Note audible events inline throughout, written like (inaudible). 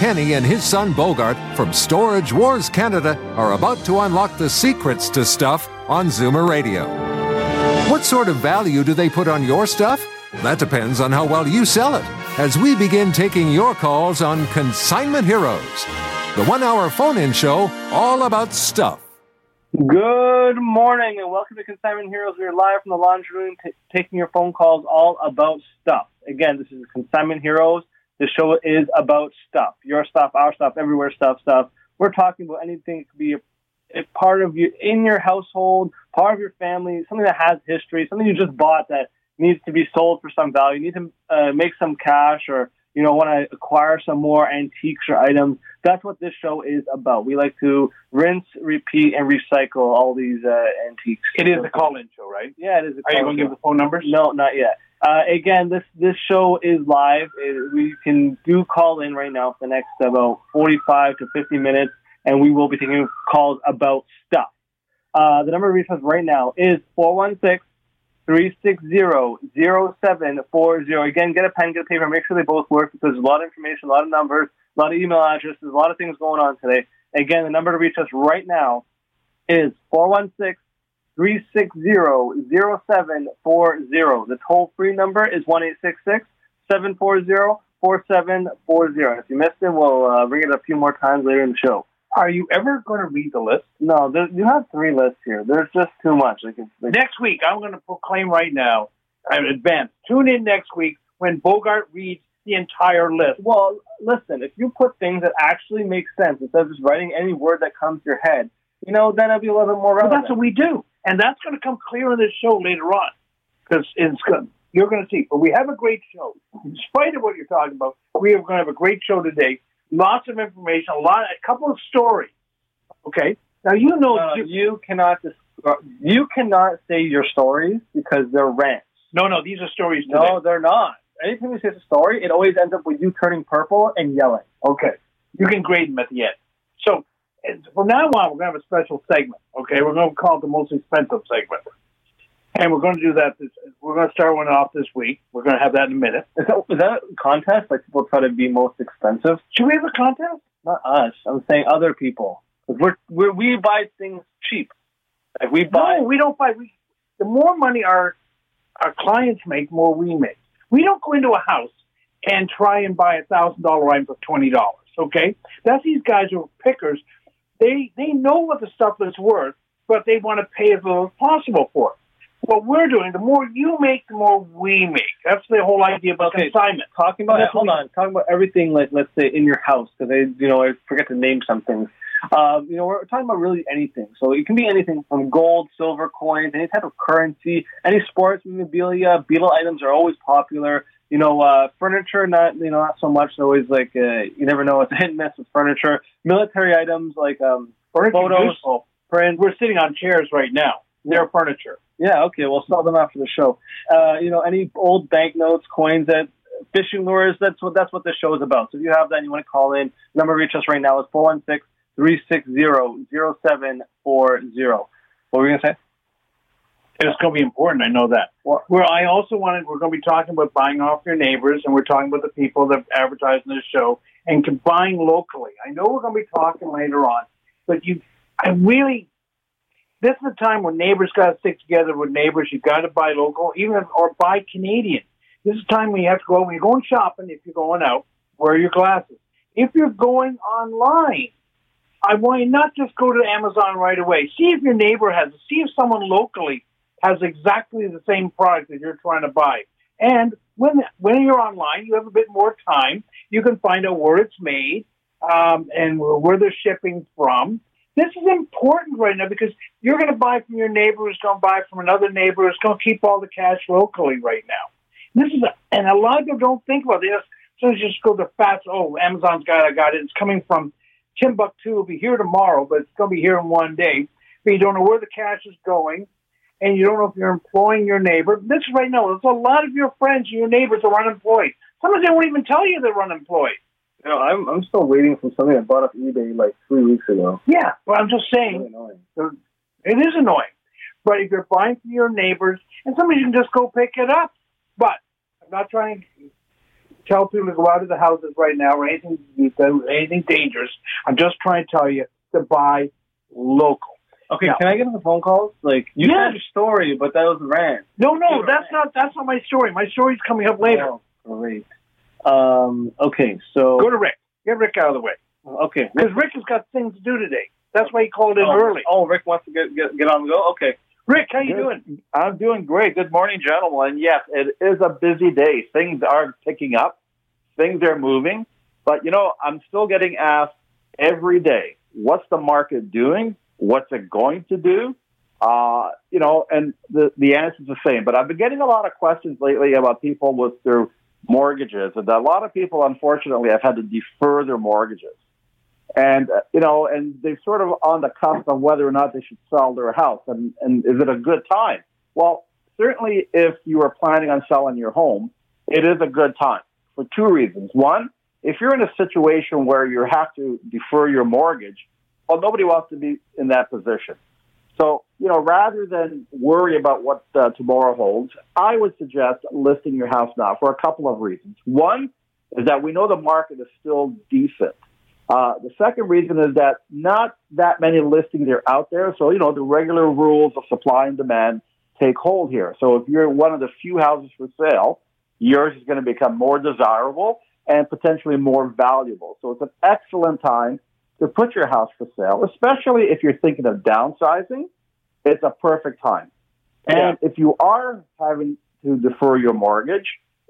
Kenny and his son Bogart from Storage Wars Canada are about to unlock the secrets to stuff on Zoomer Radio. What sort of value do they put on your stuff? That depends on how well you sell it. As we begin taking your calls on Consignment Heroes, the one hour phone in show all about stuff. Good morning and welcome to Consignment Heroes. We're live from the laundry room t- taking your phone calls all about stuff. Again, this is Consignment Heroes. The show is about stuff. Your stuff, our stuff, everywhere stuff, stuff. We're talking about anything that could be a, a part of you in your household, part of your family, something that has history, something you just bought that needs to be sold for some value. You need to uh, make some cash or you know, want to acquire some more antiques or items. That's what this show is about. We like to rinse, repeat, and recycle all these uh, antiques. It is a call-in show, right? Yeah, it is. A Are you going to give the phone numbers? No, not yet. Uh, again, this this show is live. It, we can do call in right now for the next about forty-five to fifty minutes, and we will be taking calls about stuff. Uh, the number to reach us right now is four one six 360-0740. Again, get a pen, get a paper, make sure they both work because there's a lot of information, a lot of numbers, a lot of email addresses, a lot of things going on today. Again, the number to reach us right now is 416-360-0740. The toll-free number is 1-866-740-4740. If you missed it, we'll uh, bring it a few more times later in the show. Are you ever going to read the list? No, there, you have three lists here. There's just too much. Like, like, Next week, I'm going to proclaim right now, in advance. Tune in next week when Bogart reads the entire list. Well, listen, if you put things that actually make sense instead of just writing any word that comes to your head, you know, then it'll be a little bit more But relevant. that's what we do, and that's going to come clear in this show later on because it's good. You're going to see. But we have a great show. In spite of what you're talking about, we are going to have a great show today. Lots of information, a lot, a couple of stories. Okay. Now you know uh, No, you- you cannot descri- uh, you cannot say your stories because they're rants. no, no. These are stories. Today. No, they're not. Anytime you say a story, it always ends up with you turning purple and yelling. Okay. You can grade them at the end. So from now on, we're going to have a special segment. Okay. We're going to call it the most expensive segment. And we're going to do that. This, we're going to start one off this week. We're going to have that in a minute. Is that, is that a contest? Like people try to be most expensive? Should we have a contest? Not us. I'm saying other people. We're, we're, we buy things cheap. Like we buy. No, we don't buy. We, the more money our our clients make, more we make. We don't go into a house and try and buy a thousand dollar item for twenty dollars. Okay, that's these guys who are pickers. They they know what the stuff is worth, but they want to pay as little as possible for it. What we're doing, the more you make, the more we make. That's the whole idea about Okay. consignment. talking about That's hold we- on, talking about everything like let's say in your house because I you know I forget to name some things. Um, you know we're talking about really anything. So it can be anything from gold, silver coins, any type of currency, any sports memorabilia. Beatle items are always popular. You know, uh, furniture not you know not so much. Always like uh, you never know. It's a hit and miss with furniture. Military items like um, Furniture Photos. useful. We're sitting on chairs right now. They're furniture. Yeah, okay. We'll sell them after the show. Uh, you know, any old banknotes, coins, that fishing lures. That's what that's what this show is about. So if you have that, and you want to call in. The number reach us right now is 416-360-0740. What were you gonna say? It's going to be important. I know that. Well- Where I also wanted, we're going to be talking about buying off your neighbors, and we're talking about the people that advertise in this show and buying locally. I know we're going to be talking later on, but you, I really, this is a time when neighbors got to stick together with neighbors. You got to buy local, even or buy Canadian. This is a time when you have to go when you're going shopping. If you're going out, wear your glasses. If you're going online, I want you not just go to Amazon right away. See if your neighbor has. See if someone locally has exactly the same product that you're trying to buy. And when when you're online, you have a bit more time. You can find out where it's made um, and where they're shipping from. This is important right now because you're going to buy from your neighbor who's going to buy from another neighbor who's going to keep all the cash locally right now. This is, a, and a lot of people don't think about this. So you just go to fast. Oh, Amazon's got I got it. It's coming from Timbuktu. It'll be here tomorrow, but it's going to be here in one day. But you don't know where the cash is going, and you don't know if you're employing your neighbor. This right now, there's a lot of your friends, and your neighbors are unemployed. Sometimes they won't even tell you they're unemployed. You know, I'm I'm still waiting for something I bought off eBay like three weeks ago. Yeah, but I'm just Really saying annoying. it is annoying. But if you're buying from your neighbors, and somebody can just go pick it up. But I'm not trying to tell people to go out of the houses right now or anything anything dangerous. I'm just trying to tell you to buy local. Okay, Yeah. can I get the phone calls? Like you Yes. told your story, but that was a rant. No, no, that's not that's not my story. My story's coming up later. Oh, great. Um. Okay. So. Go to Rick. Get Rick out of the way okay. because Rick has got things to do today. That's why he called in oh, early. Oh, Rick wants to get get, get on the go. Okay. Rick, how you Good. doing? I'm doing great. Good morning, gentlemen. Yes, it is a busy day. Things are picking up, things are moving, but you know, I'm still getting asked every day, what's the market doing? What's it going to do? Uh, you know, and the the answer is the same. But I've been getting a lot of questions lately about people with their mortgages, and a lot of people, unfortunately, have had to defer their mortgages. And uh, you know, and they're sort of on the cusp of whether or not they should sell their house, and and is it a good time? Well, certainly, if you are planning on selling your home, it is a good time for two reasons. One, if you're in a situation where you have to defer your mortgage, well, nobody wants to be in that position. So, you know, rather than worry about what uh, tomorrow holds, I would suggest listing your house now for a couple of reasons. One is that we know the market is still decent. Uh, the second reason is that not that many listings are out there. So, you know, the regular rules of supply and demand take hold here. So if you're one of the few houses for sale, yours is going to become more desirable and potentially more valuable. So it's an excellent time to put your house for sale, especially if you're thinking of downsizing. It's a perfect time. And if you are having to defer your mortgage,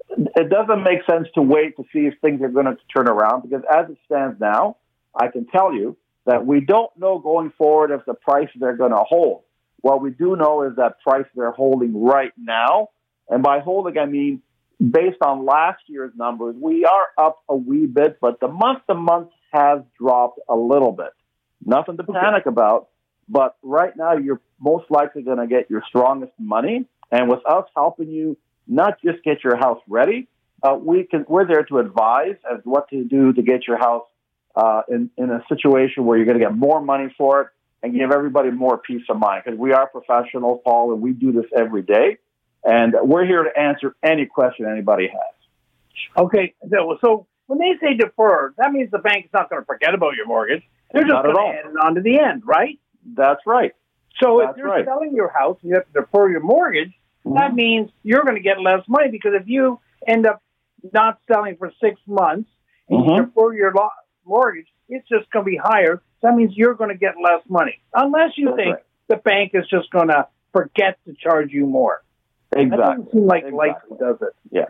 it doesn't make sense to wait to see if things are going to turn around because as it stands now, I can tell you that we don't know going forward if the prices are going to hold. What we do know is that prices are holding right now. And by holding, I mean based on last year's numbers, we are up a wee bit, but the month to month has dropped a little bit. Nothing to panic about, but right now you're most likely going to get your strongest money. And with us helping you not just get your house ready, uh, we can, we're there to advise as what to do to get your house uh, in, in a situation where you're going to get more money for it and give everybody more peace of mind. Because we are professionals, Paul, and we do this every day. And we're here to answer any question anybody has. Okay, so, so when they say deferred, that means the bank's not going to forget about your mortgage. They're just going to add it on to the end, right? That's right. So if you're right. selling your house and you have to defer your mortgage, that means you're going to get less money because if you end up not selling for six months and you Mhm. defer your lo- mortgage, it's just going to be higher. So that means you're going to get less money, unless you That's think right. the bank is just going to forget to charge you more. That Exactly. doesn't seem like Exactly. likely, does it? Yeah.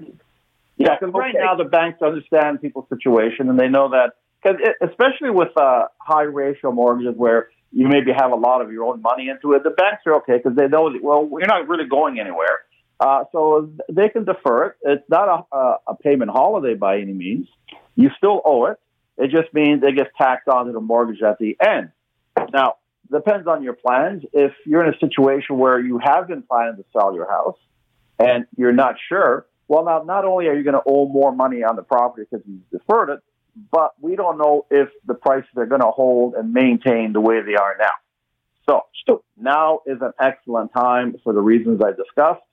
Yeah, because right Okay. now the banks understand people's situation and they know that, because especially with uh, high ratio mortgages where you maybe have a lot of your own money into it, the banks are okay because they know that, well, we're not really going anywhere. Uh, so they can defer it. It's not a, a, a payment holiday by any means. You still owe it. It just means it gets tacked onto the mortgage at the end. Now, depends on your plans. If you're in a situation where you have been planning to sell your house and you're not sure, well, now not only are you going to owe more money on the property because you deferred it, but we don't know if the prices are going to hold and maintain the way they are now. So, now is an excellent time for the reasons I discussed.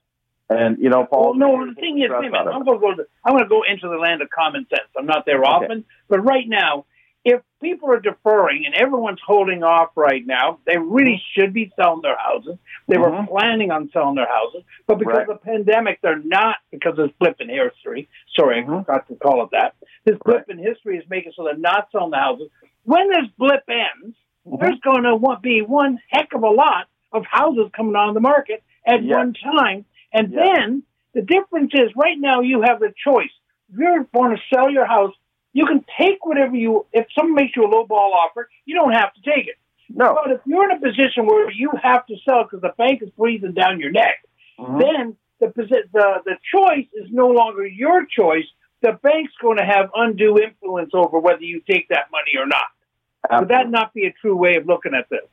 And you know, Paul. well, no, the thing is, wait a minute, I'm going to go. To, I'm going to go into the land of common sense. I'm not there often, but right now, if people are deferring and everyone's holding off right now, they really should be selling their houses. They were Mhm. planning on selling their houses, but because Right. of the pandemic, they're not because of this blip in history. Sorry, I Mhm. forgot to call it that. This blip Right. in history is making so they're not selling the houses. When this blip ends, Mhm. there's going to be one heck of a lot of houses coming on the market at Yes. one time. And Yes. then the difference is right now you have the choice. If you want to sell your house, you can take whatever you, if someone makes you a low ball offer, you don't have to take it. No. But if you're in a position where you have to sell because the bank is breathing down your neck, Mhm. then the, the the choice is no longer your choice, the bank's going to have undue influence over whether you take that money or not. Absolutely. Would that not be a true way of looking at this?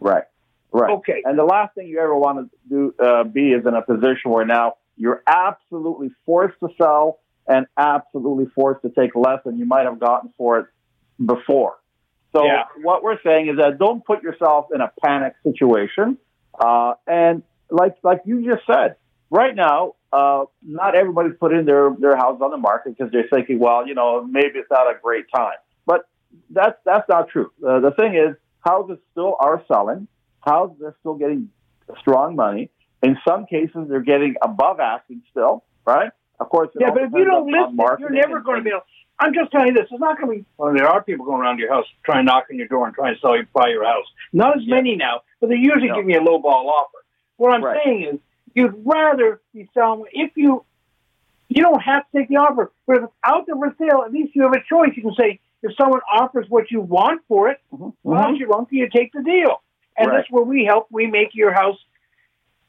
Right. Right. Okay. And the last thing you ever want to do uh, be is in a position where now you're absolutely forced to sell and absolutely forced to take less than you might have gotten for it before. So yeah. what we're saying is that don't put yourself in a panic situation. Uh, and like like you just said, right now, uh, not everybody's putting their their house on the market because they're thinking, well, you know, maybe it's not a great time. But that's that's not true. Uh, the thing is, houses still are selling. Houses are still getting strong money. In some cases, they're getting above asking still, right? Of course. Yeah, but if you don't listen, you're never going to be able. I'm just telling you this. It's not going to be. Well, there are people going around your house trying to knock on your door and trying to sell you buy your house. Not as yeah. many now, but they're usually no. giving you a low ball offer. What I'm right. saying is, you'd rather be selling if you. You don't have to take the offer, but if it's out there for sale, at least you have a choice. You can say, if someone offers what you want for it, mm-hmm. well, you want, you take the deal. And right. that's where we help. We make your house.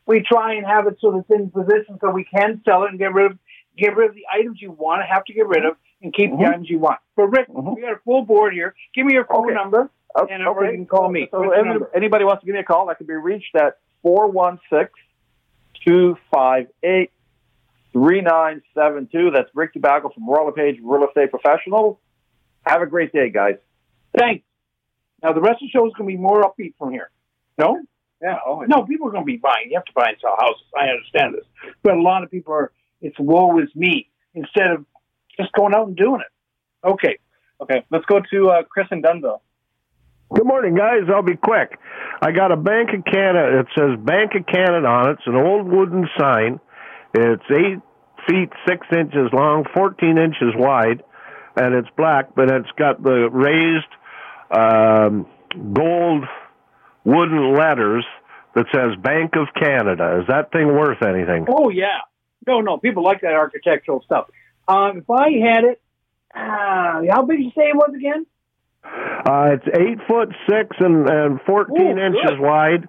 We try and have it so that it's in position so we can sell it and get rid of get rid of the items you want to have to get rid of and keep mm-hmm. the items you want. But Rick, mm-hmm. we got a full board here. Give me your phone okay. number, okay. and okay. you can call me. So any, anybody wants to give me a call, that can be reached at 416 258 3972. That's Rick Tobacco from Royal LePage Real Estate Professional. Have a great day, guys. Thanks. Now, the rest of the show is going to be more upbeat from here. No? Yeah. Oh, no, people are going to be buying. You have to buy and sell houses. I understand this. But a lot of people are, it's woe is me instead of just going out and doing it. Okay. Okay. Let's go to uh, Chris in Dunnville. Good morning, guys. I'll be quick. I got a Bank of Canada. It says Bank of Canada on it. It's an old wooden sign. It's eight feet six inches long, 14 inches wide, and it's black, but it's got the raised um, gold wooden letters that says Bank of Canada. Is that thing worth anything? Oh yeah. No, no. People like that architectural stuff. Um, if I had it, uh, how big did you say it was again? Uh, it's eight foot six and, and fourteen Ooh, inches good. wide.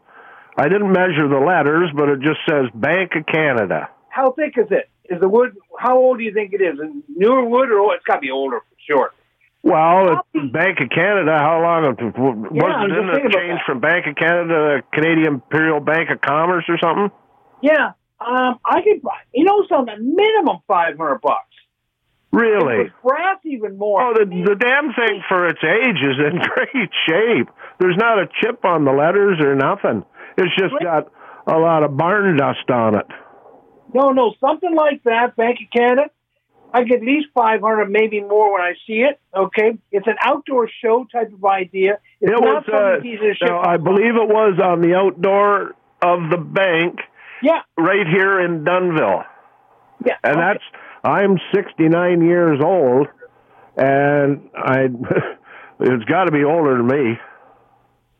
I didn't measure the letters, but it just says Bank of Canada. How thick is it? Is the wood? How old do you think it is? Newer wood, or it's got to be older for sure. Well, it's Bank of Canada. How long? Was yeah, it change from Bank of Canada to Canadian Imperial Bank of Commerce or something? Yeah, um, I could buy. You know something? Minimum five hundred bucks. Really? Brass even more. Oh, the the damn thing for its age is in (laughs) great shape. There's not a chip on the letters or nothing. It's just got a lot of barn dust on it. No, no, something like that. Bank of Canada. I get at least 500, maybe more when I see it. Okay, it's an outdoor show type of idea. It's it was. Uh, no, I believe it was on the outdoor of the bank. Yeah. Right here in Dunnville. Yeah. And okay. that's I'm 69 years old, and I (laughs) it's got to be older than me.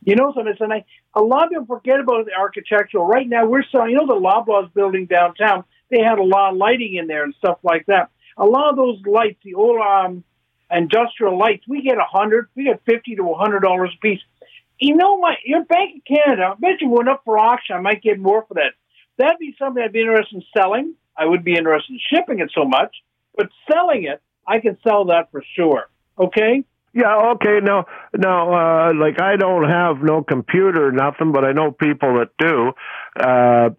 You know something, and I, a lot of people forget about the architectural. Right now, we're selling. You know the Loblaws building downtown. They had a lot of lighting in there and stuff like that. A lot of those lights, the old um, industrial lights, we get a hundred, we get fifty to a hundred dollars a piece. You know, my your Bank of Canada, I bet you went up for auction. I might get more for that. That'd be something I'd be interested in selling. I wouldn't be interested in shipping it so much, but selling it, I can sell that for sure. Okay? Yeah, okay. Now, now, uh, like I don't have no computer, nothing, but I know people that do. Uh,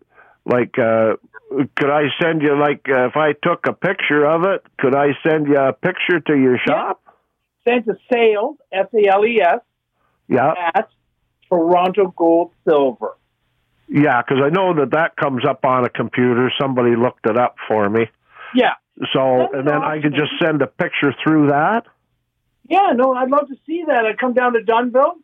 like, uh, could I send you like uh, if I took a picture of it? Could I send you a picture to your shop? Yeah. Send to sales S A L E S. Yeah. At Toronto Gold Silver. Yeah, because I know that that comes up on a computer. Somebody looked it up for me. Yeah. So, That's and then awesome. I could just send a picture through that. Yeah, no, I'd love to see that. I'd come down to Dunnville,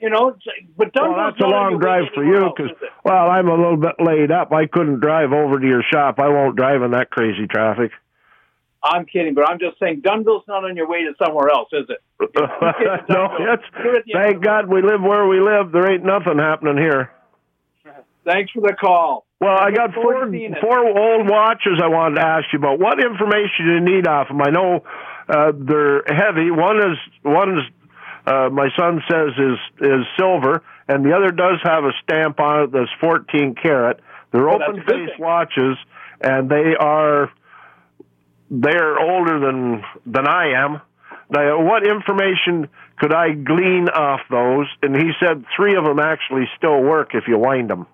You know, but Dunnville. Well, that's a long drive for you because, well, I'm a little bit laid up. I couldn't drive over to your shop. I won't drive in that crazy traffic. I'm kidding, but I'm just saying Dunnville's not on your way to somewhere else, is it? (laughs) no, it's, thank God we live where we live. There ain't nothing happening here. Thanks for the call. Well, I got four four old watches I wanted to ask you about. What information do you need off them? I know uh, they're heavy. One is one is uh, my son says is is silver, and the other does have a stamp on it that's 14 karat. They're oh, open face watches, and they are they're older than than I am. Now, what information could I glean off those? And he said three of them actually still work if you wind them.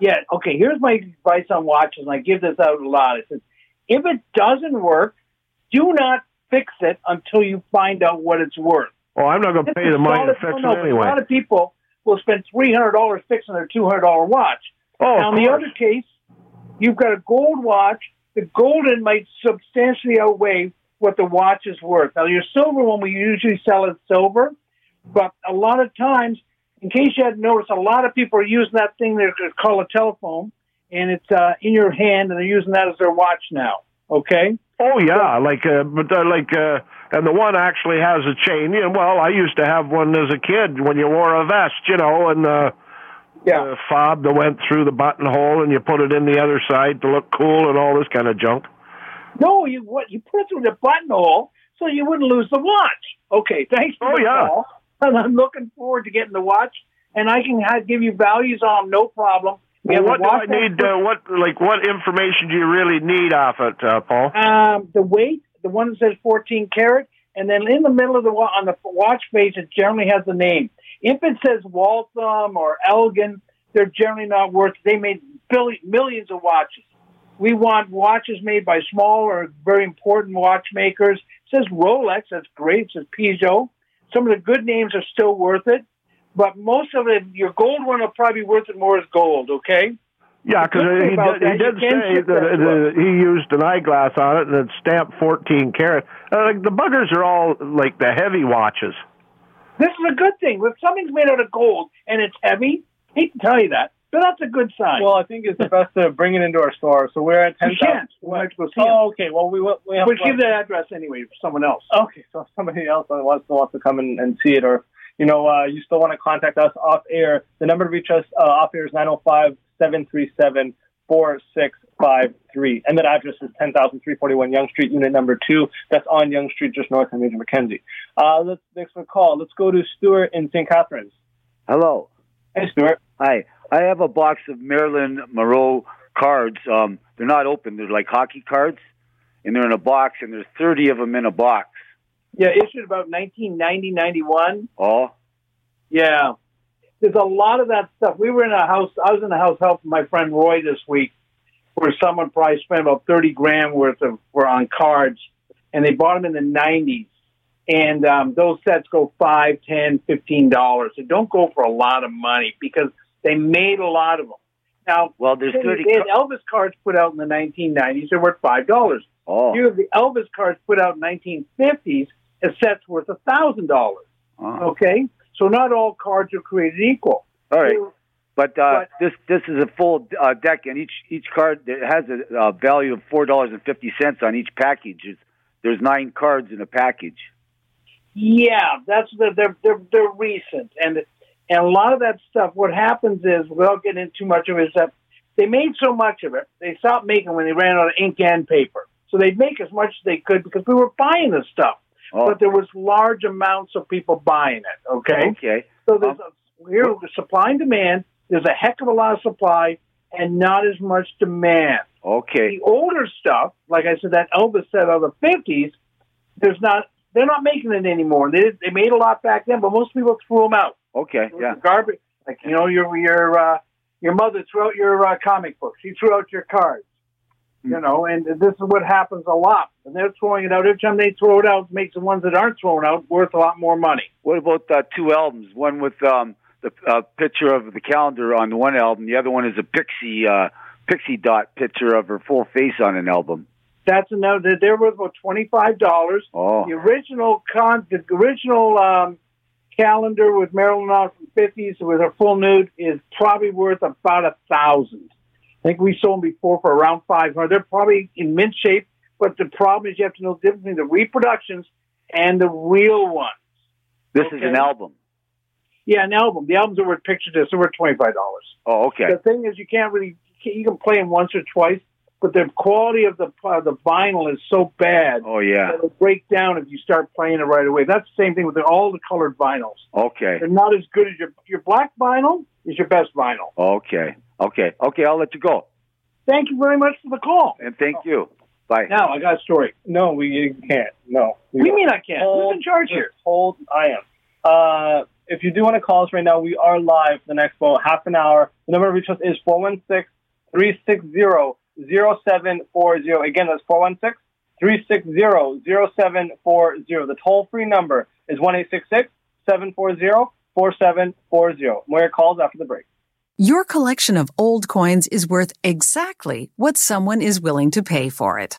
Yeah. Okay. Here's my advice on watches, and I give this out a lot. It says, if it doesn't work, do not fix it until you find out what it's worth. Oh, I'm not going to pay the money to fix it anyway. A lot of people will spend three hundred dollars fixing their two hundred dollar watch. Oh, now, in the other case, you've got a gold watch. The golden might substantially outweigh what the watch is worth. Now, your silver one, we usually sell it silver, but a lot of times, in case you hadn't noticed, a lot of people are using that thing they call a telephone, and it's uh, in your hand, and they're using that as their watch now. Okay. Oh yeah, like uh, but uh, like uh, and the one actually has a chain. You know, well, I used to have one as a kid when you wore a vest, you know, and uh, yeah. the fob that went through the buttonhole, and you put it in the other side to look cool and all this kind of junk. No, you what you put it through the buttonhole so you wouldn't lose the watch. Okay, thanks. For oh the yeah. Call. (laughs) And I'm looking forward to getting the watch, and I can have, give you values on them, no problem. What do I need? Uh, what like what information do you really need off it, uh, Paul? Um, the weight, the one that says 14 karat, and then in the middle of the on the watch face, it generally has the name. If it says Waltham or Elgin, they're generally not worth. They made billion, millions millions of watches. We want watches made by small or very important watchmakers. It says Rolex, that's great. It says Peugeot. Some of the good names are still worth it but most of it, your gold one will probably be worth it more as gold. Okay. Yeah, because he did, he did say that, that he used an eyeglass on it and it's stamped 14 karat. Uh, like the buggers are all like the heavy watches. This is a good thing. If something's made out of gold and it's heavy, hate to tell you that, but that's a good sign. Well, I think it's best to bring it into our store. So we're at ten. You can't. We'll have to go see oh, okay. Well, we we have. We'll give that address anyway for someone else. Okay, so somebody else wants wants to come and, and see it, or you know, uh, you still want to contact us off air. The number to reach us uh, off air is 905 737 4653. And that address is 10,341 Yonge Street, unit number two. That's on Yonge Street, just north of Major Mackenzie. Uh, let's, next for call. Let's go to Stuart in St. Catharines. Hello. Hey, Stuart. Hi. I have a box of Marilyn Monroe cards. Um, they're not open. They're like hockey cards, and they're in a box, and there's 30 of them in a box. Yeah, issued about 1990, 91. Oh? Yeah. There's a lot of that stuff. We were in a house, I was in a house helping my friend Roy this week, where someone probably spent about 30 grand worth of, were on cards, and they bought them in the 90s. And um, those sets go five, ten, fifteen dollars. They don't go for a lot of money because they made a lot of them. Now, well, there's 30 they had Elvis cards put out in the 1990s. They're worth five dollars. Oh. You have the Elvis cards put out in 1950s. A set's worth a thousand dollars. Oh. Okay, so not all cards are created equal. All right. So, But, uh, But- this this is a full uh, deck, and each each card has a uh, value of four dollars and fifty cents on each package. It's, there's nine cards in a package. Yeah, that's the, they're they're they're recent, and and a lot of that stuff. What happens is, without getting into too much of it, is that they made so much of it, they stopped making when they ran out of ink and paper. So they'd make as much as they could because we were buying this stuff, Oh, but there was large amounts of people buying it. Okay, okay. so there's um, a, here the supply and demand. There's a heck of a lot of supply and not as much demand. Okay. The older stuff, like I said, that Elvis set of the fifties, there's not. They're not making it anymore. They they made a lot back then, but most people threw them out. Okay. Yeah. Garbage. Like you know, your your uh, your mother threw out your uh, comic books. She threw out your cards. Hmm. You know, and this is what happens a lot. And they're throwing it out. Every time they throw it out, makes the ones that aren't thrown out worth a lot more money. What about uh, two albums? One with um, the uh, picture of the calendar on the one album. The other one is a pixie uh, pixie dot picture of her full face on an album. That's another. They're worth about twenty five dollars. Oh. The original con, the original um, calendar with Marilyn on from fifties with her full nude is probably worth about a thousand. I think we sold them before for around five hundred. They're probably in mint shape, but the problem is you have to know the difference between the reproductions and the real ones. This is an album. Yeah, an album. The albums are worth picture discs. They're worth twenty five dollars. Oh, okay. The thing is, you can't really you can play them once or twice, but the quality of the uh, the vinyl is so bad. Oh, yeah. It'll break down if you start playing it right away. That's the same thing with all the colored vinyls. Okay. They're not as good as your your black vinyl is your best vinyl. Okay. Okay. Okay. I'll let you go. Thank you very much for the call. And thank you. Bye. Now I got a story. No, we can't. No. What do mean I can't? Hold, Who's in charge here? Hold, I am. Uh, if you do want to call us right now, we are live for the next well, half an hour. The number to reach us is 416 360 0740. Again, that's 416 360 0740. The toll free number is 1 740 4740. More calls after the break. Your collection of old coins is worth exactly what someone is willing to pay for it.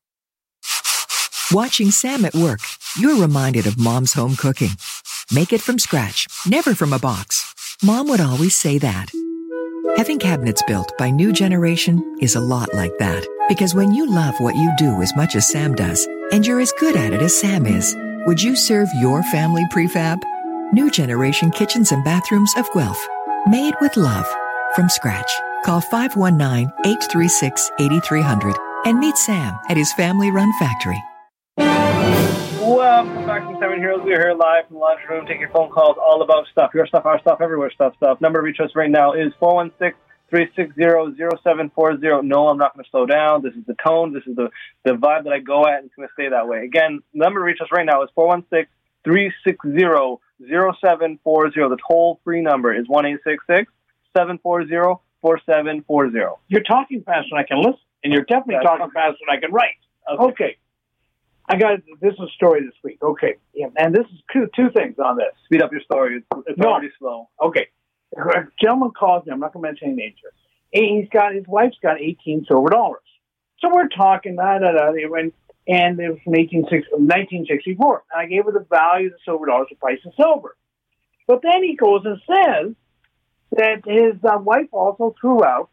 Watching Sam at work, you're reminded of mom's home cooking. Make it from scratch, never from a box. Mom would always say that. Having cabinets built by New Generation is a lot like that. Because when you love what you do as much as Sam does, and you're as good at it as Sam is, would you serve your family prefab? New Generation Kitchens and Bathrooms of Guelph. Made with love. From scratch. Call 519-836-8300 and meet Sam at his family-run factory. Welcome back to Seven Heroes. We are here live from the laundry room Take your phone calls all about stuff. Your stuff, our stuff, everywhere stuff, stuff. Number to reach us right now is 416 360 0740. No, I'm not going to slow down. This is the tone. This is the, the vibe that I go at, and it's going to stay that way. Again, the number to reach us right now is 416 360 0740. The toll free number is 1 740 4740. You're talking faster than I can listen, and you're definitely That's talking faster than I can write. Okay. Okay. I got this is a story this week. Okay, yeah, and this is two two things on this. Speed up your story. It's, it's No. already slow. Okay, a gentleman calls me. I'm not going to mention any names here. He's got his wife's got 18 silver dollars. So we're talking da da da. They went and it was from 1860 1964. And I gave her the value of the silver dollars, the price of silver. But then he goes and says that his uh, wife also threw out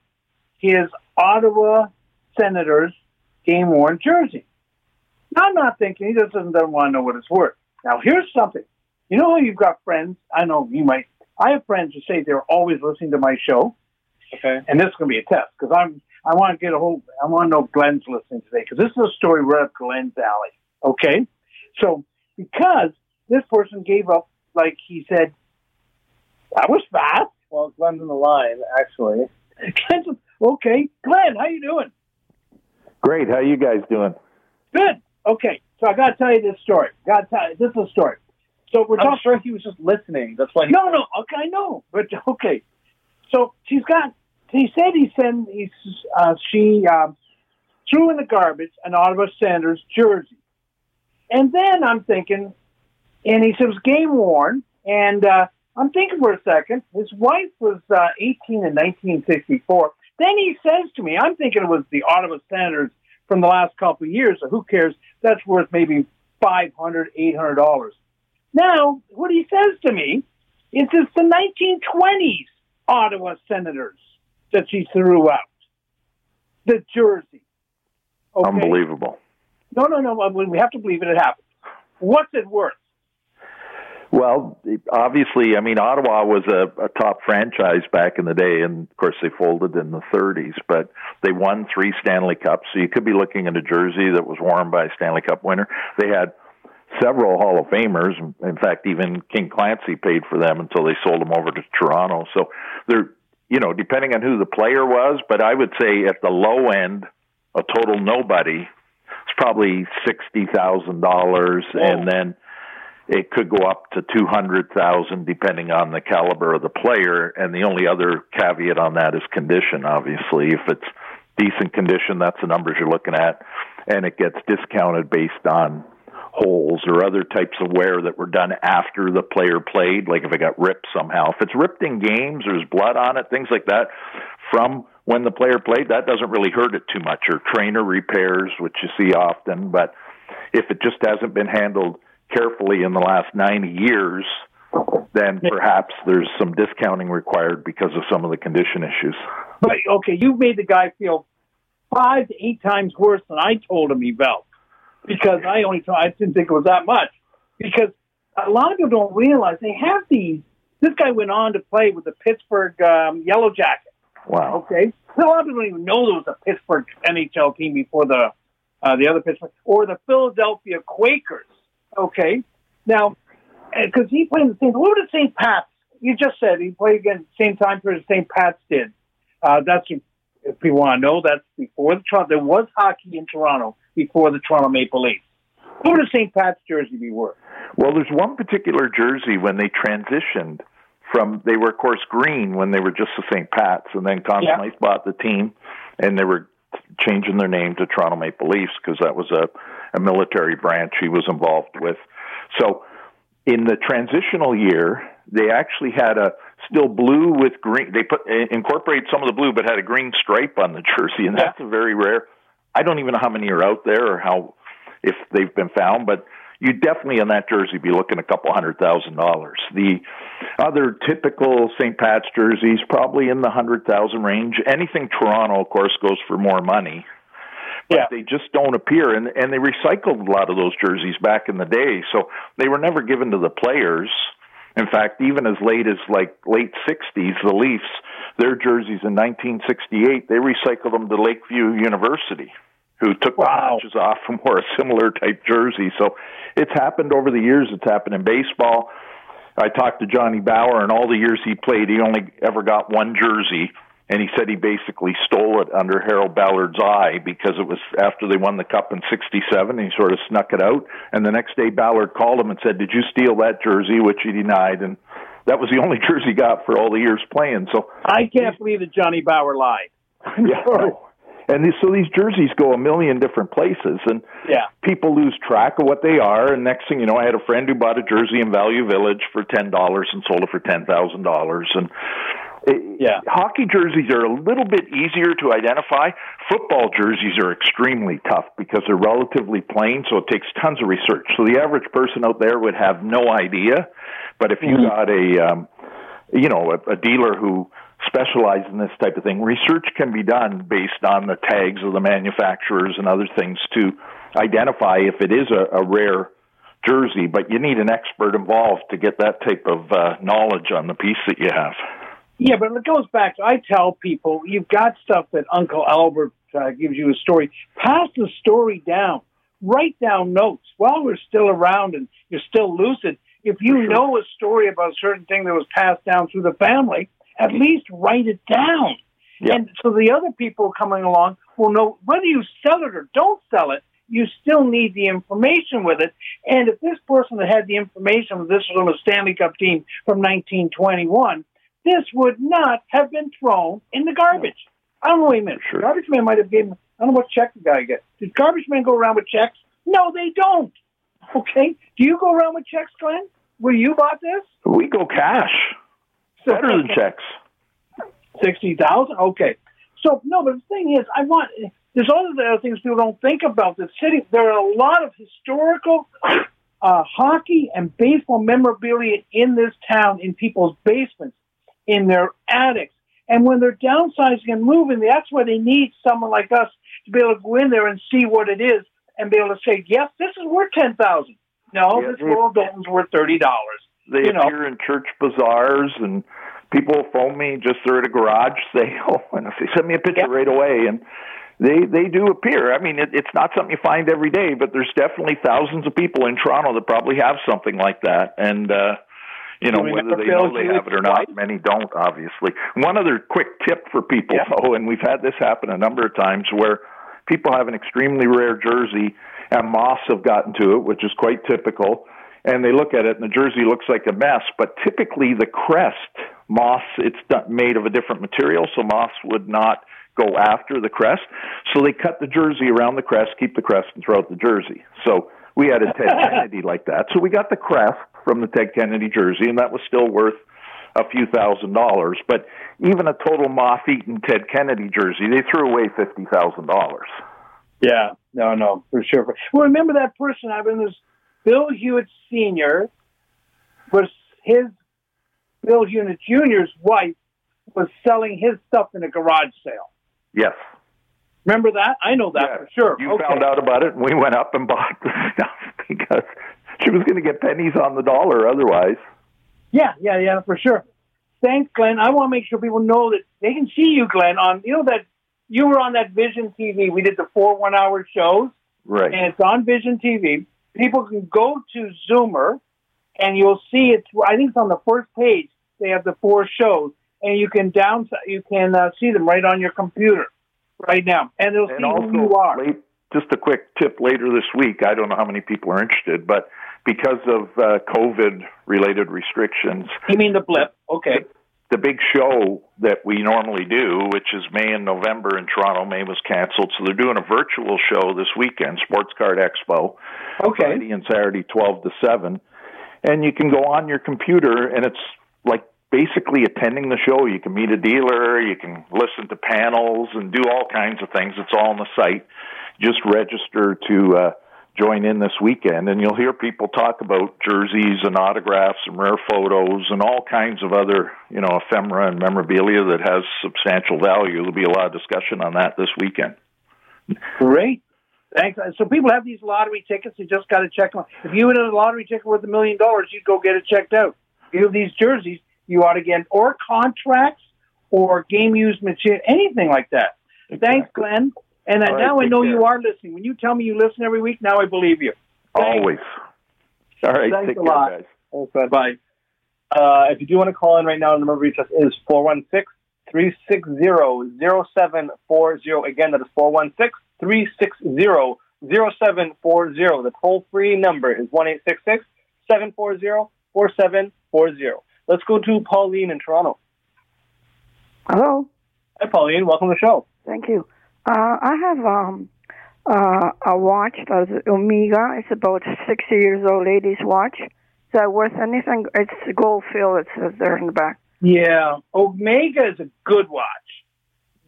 his Ottawa Senators game worn jersey. Now I'm not thinking he doesn't, doesn't want to know what it's worth. Now here's something. You know how you've got friends? I know you might. I have friends who say they're always listening to my show, Okay. and this is going to be a test because I'm. I want to get a whole. I want to know if Glenn's listening today because this is a story right up Glenn's alley. Okay, so because this person gave up, like he said, that was fast. Well, Glenn's in the line, actually. (laughs) Okay, Glenn, how you doing? Great. How you guys doing? Good. Okay, so I got to tell you this story. Got to tell you this is a story. So we're I'm talking. sure he was just listening. That's why he. No, no. Okay, I know, but (laughs) okay. So she's got. He said he sent. He's. Uh, she um, threw in the garbage an Ottawa Senators jersey, and then I'm thinking, and he said it was game worn, and uh, I'm thinking for a second. His wife was uh, 18 in 1964. Then he says to me, I'm thinking it was the Ottawa Senators from the last couple of years. So who cares? That's worth maybe 500 800 dollars. Now, what he says to me is it's the 1920s Ottawa Senators that she threw out. The jersey. Okay? Unbelievable. No, no, no. We have to believe it. It happened. What's it worth? Well, obviously, I mean, Ottawa was a, a top franchise back in the day, and of course, they folded in the 30s, but they won three Stanley Cups. So you could be looking at a jersey that was worn by a Stanley Cup winner. They had several Hall of Famers. In fact, even King Clancy paid for them until they sold them over to Toronto. So they're, you know, depending on who the player was, but I would say at the low end, a total nobody, it's probably sixty thousand dollars, and then it could go up to two hundred thousand depending on the caliber of the player. And the only other caveat on that is condition. Obviously, if it's decent condition, that's the numbers you're looking at, and it gets discounted based on holes or other types of wear that were done after the player played, like if it got ripped somehow. If it's ripped in games, there's blood on it, things like that, from when the player played, that doesn't really hurt it too much. Or trainer repairs, which you see often, but if it just hasn't been handled carefully in the last 90 years, then perhaps there's some discounting required because of some of the condition issues. But okay, you made the guy feel five to eight times worse than I told him he felt. because I only I didn't think it was that much because a lot of people don't realize they have these. This guy went on to play with the Pittsburgh um, Yellow Jackets. Wow. Okay, so a lot of people don't even know there was a Pittsburgh NHL team before the uh, the other Pittsburgh or the Philadelphia Quakers. Okay, now because he played the same. What the St. Pat's? You just said he played against the same time period St. Pat's did. Uh, that's if you want to know. That's before the Toronto. There was hockey in Toronto before the Toronto Maple Leafs. Who would a St. Pat's jersey be worth? Well, there's one particular jersey when they transitioned from they were of course green when they were just the St. Pat's, and then Conn Yeah. Smythe bought the team, and they were changing their name to Toronto Maple Leafs because that was a, a military branch he was involved with. So in the transitional year, they actually had a still blue with green. They put eh, incorporate some of the blue, but had a green stripe on the jersey, and that's a very rare. I don't even know how many are out there or how if they've been found, but you definitely in that jersey be looking a couple hundred thousand dollars. The other typical St. Pat's jerseys probably in the hundred thousand range. Anything Toronto, of course, goes for more money. But Yeah. they just don't appear, and and they recycled a lot of those jerseys back in the day, so they were never given to the players. In fact, even as late as like late '60s, the Leafs, their jerseys in 1968, they recycled them to Lakeview University, who took the Wow. patches off and (laughs) wore a similar type jersey. So it's happened over the years. It's happened in baseball. I talked to Johnny Bower, and all the years he played, he only ever got one jersey, and he said he basically stole it under Harold Ballard's eye because it was after they won the cup in '67. He sort of snuck it out, and the next day Ballard called him and said, "Did you steal that jersey?" Which he denied, and that was the (laughs) only jersey he got for all the years playing. So I can't believe that Johnny Bower lied. (laughs) yeah. And these, so these jerseys go a million different places, and Yeah. people lose track of what they are. And next thing you know, I had a friend who bought a jersey in Value Village for ten dollars and sold it for ten thousand dollars. And it, Yeah. hockey jerseys are a little bit easier to identify. Football jerseys are extremely tough because they're relatively plain, so it takes tons of research. So the average person out there would have no idea. But if you got a um, you know, a, a dealer who specializes in this type of thing. Research can be done based on the tags of the manufacturers and other things to identify if it is a, a rare jersey, but you need an expert involved to get that type of uh, knowledge on the piece that you have. Yeah, but it goes back. to I tell people, you've got stuff that Uncle Albert uh, gives you a story. Pass the story down. Write down notes while we're still around and you're still lucid. If you know a story about a certain thing that was passed down through the family, at least write it down. Yeah. And so the other people coming along will know whether you sell it or don't sell it, you still need the information with it. And if this person had had the information, this was on a Stanley Cup team from 1921, this would not have been thrown in the garbage. I don't know, wait a minute. Sure. Garbage man might have given, I don't know what check the guy get. Did garbage men go around with checks? No, they don't. Okay? Do you go around with checks, Glenn? Where you bought this? We go cash. Better than checks. Sixty thousand. Okay. So no, but the thing is, I want. There's all of the other things people don't think about. The city. There are a lot of historical uh, hockey and baseball memorabilia in this town, in people's basements, in their attics, and when they're downsizing and moving, that's why they need someone like us to be able to go in there and see what it is and be able to say, yes, this is worth ten thousand. No, Yeah, this they- Royal Doulton's worth thirty dollars. They You know. appear in church bazaars, and people will phone me just they're at a garage (laughs) sale, and I say, "Send me a picture Yeah. right away." And they they do appear. I mean, it, it's not something you find every day, but there's definitely thousands of people in Toronto that probably have something like that, and. uh you know whether they know they have it or not. Many don't, obviously. One other quick tip for people, Yeah. though, and we've had this happen a number of times, where people have an extremely rare jersey and moths have gotten to it, which is quite typical. And they look at it, and the jersey looks like a mess. But typically, the crest moths it's made of a different material, so moths would not go after the crest. So they cut the jersey around the crest, keep the crest, and throw out the jersey. So we had a (laughs) Ted Kennedy like that. So we got the crest from the Ted Kennedy jersey, and that was still worth a few thousand dollars. But even a total moth-eaten Ted Kennedy jersey, they threw away fifty thousand dollars. Yeah, no, no, for sure. Well, remember that person I've been this Bill Hewitt Senior was his Bill Hewitt Junior's wife was selling his stuff in a garage sale. Yes. Remember that? I know that Yeah. for sure. You okay. found out about it, and we went up and bought the (laughs) stuff because (laughs) she was going to get pennies on the dollar otherwise. Yeah, yeah, yeah, for sure. Thanks, Glenn. I want to make sure people know that they can see you, Glenn, on you know that you were on that Vision TV. We did the four one hour shows, Right. and it's on Vision TV. People can go to Zoomer, and you'll see it's I think it's on the first page. They have the four shows, and you can down you can uh, see them right on your computer right now, and it'll and see also, who you are. late, just a quick tip later this week. I don't know how many people are interested, but because of uh, COVID related restrictions, You mean the blip? Okay. the big show that we normally do, which is May and November in Toronto, May was canceled. So they're doing a virtual show this weekend, Sports Card Expo, Okay. Friday and Saturday, 12 to 7. And you can go on your computer, and it's like basically attending the show. You can meet a dealer, you can listen to panels, and do all kinds of things. It's all on the site. Just register to uh, join in this weekend, and you'll hear people talk about jerseys and autographs and rare photos and all kinds of other, you know, ephemera and memorabilia that has substantial value. There'll be a lot of discussion on that this weekend. Great. Thanks. Uh, so people have these lottery tickets. You just got to check them. If you had a lottery ticket worth a million dollars, you'd go get it checked out. If you have these jerseys, you ought to get or contracts or game used material, anything like that. Thanks, Glenn. And All right, now I know care. you are listening. When you tell me you listen every week, now I believe you. Thanks. Always. All right, Thanks take a care, lot. guys. Thanks. Bye. Uh, if you do want to call in right now, the number to reach us is 416 360 0740. Again, that is 416 360 0740. The toll free number is 1 740 4740. Let's go to Pauline in Toronto. Hello. Hi, Pauline. Welcome to the show. Thank you. Uh, I have um, uh, a watch that's Omega. It's about 60 years old lady's watch. Is that worth anything? It's gold fill, it says there in the back. Yeah, Omega is a good watch,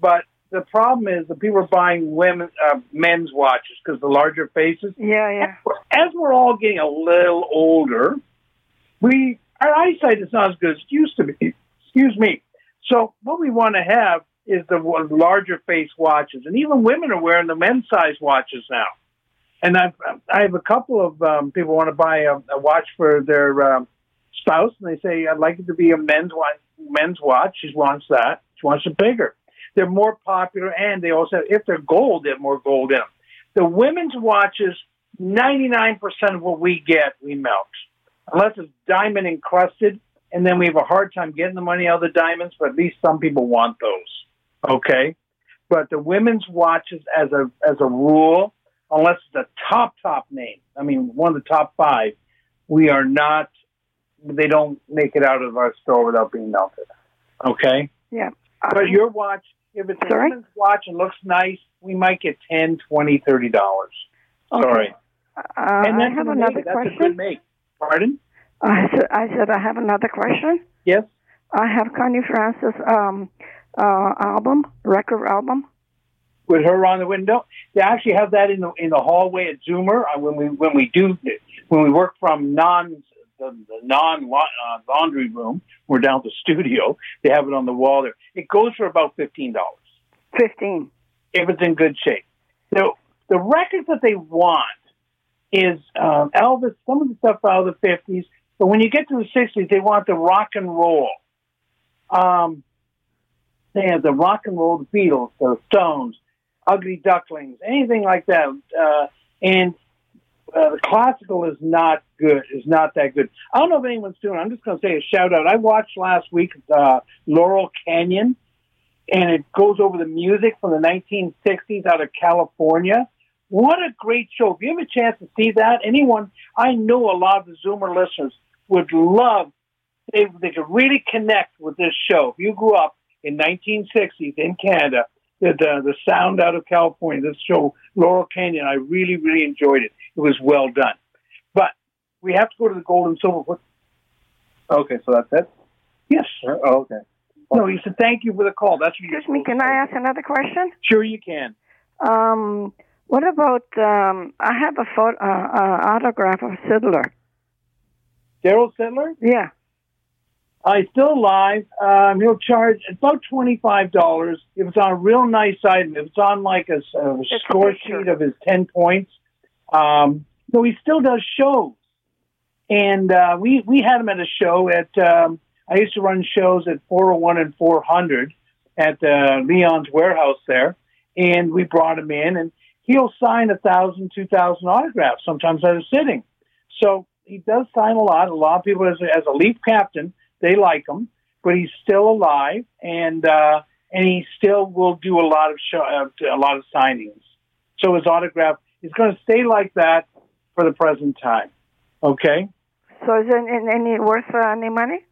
but the problem is that people are buying women uh, men's watches because the larger faces. Yeah, yeah. As we're all getting a little older, we our eyesight is not as good as it used to be. Excuse me. So what we want to have is the larger face watches, and even women are wearing the men's size watches now. And I've I have a couple of um, people want to buy a, a watch for their um, spouse, and they say I'd like it to be a men's watch. Men's watch. She wants that. She wants it bigger. They're more popular, and they also, if they're gold, they have more gold in them. The women's watches, ninety nine percent of what we get, we melt, unless it's diamond encrusted, and then we have a hard time getting the money out of the diamonds. But at least some people want those. Okay, but the women's watches, as a as a rule, unless it's a top top name, I mean one of the top five, we are not. They don't make it out of our store without being melted. Okay, Yeah. but your watch, if it's a women's watch and looks nice, we might get ten, twenty, thirty dollars. Okay. Sorry. Uh, and I have an another Omega. That's a good question. make. Pardon? I said, I said I have another question. Yes. I have Connie Francis um, uh, album, record album. with her on the window. They actually have that in the in the hallway at Zoomer uh, when we when we do when we work from non the, the non uh, laundry room. We're down at the studio. They have it on the wall there. It goes for about fifteen dollars Fifteen. if it's in good shape. So the records that they want is um, Elvis, some of the stuff out of the fifties, but when you get to the sixties, they want the rock and roll. Um, they have the rock and roll, the Beatles, the Stones, Ugly Ducklings, anything like that. Uh, and uh, classical is not good. Is not that good. I don't know if anyone's doing. it. I'm just going to say a shout out. I watched last week uh, Laurel Canyon, and it goes over the music from the 1960s out of California. What a great show! If you have a chance to see that, anyone I know a lot of the Zoomer listeners would love. They they could really connect with this show. If you grew up in 1960s in Canada, the, the the sound out of California, this show Laurel Canyon, I really really enjoyed it. It was well done. But we have to go to the gold and silver. What- Okay, so that's it? Yes. Oh, okay. No, he said thank you for the call. That's what you're Excuse me, can I ask another question? Sure, you can. Um, what about, um, I have a photo, uh, uh, autograph of Sidler. Daryl Sittler? Yeah. Uh, he's still alive. Um, he'll charge about twenty five dollars if it's on a real nice item. If it's on like a, a score sheet of his ten points. Um, so he still does shows, and uh, we we had him at a show at. Um, I used to run shows at four hundred one and four hundred at uh, Leon's warehouse there, and we brought him in, and he'll sign a thousand, two thousand autographs sometimes at a sitting. So he does sign a lot. A lot of people, as a, as a Leaf captain, they like him, but he's still alive, and uh, and he still will do a lot of show, uh, a lot of signings. So his autograph is going to stay like that for the present time. Okay. So is it any worth uh, any money?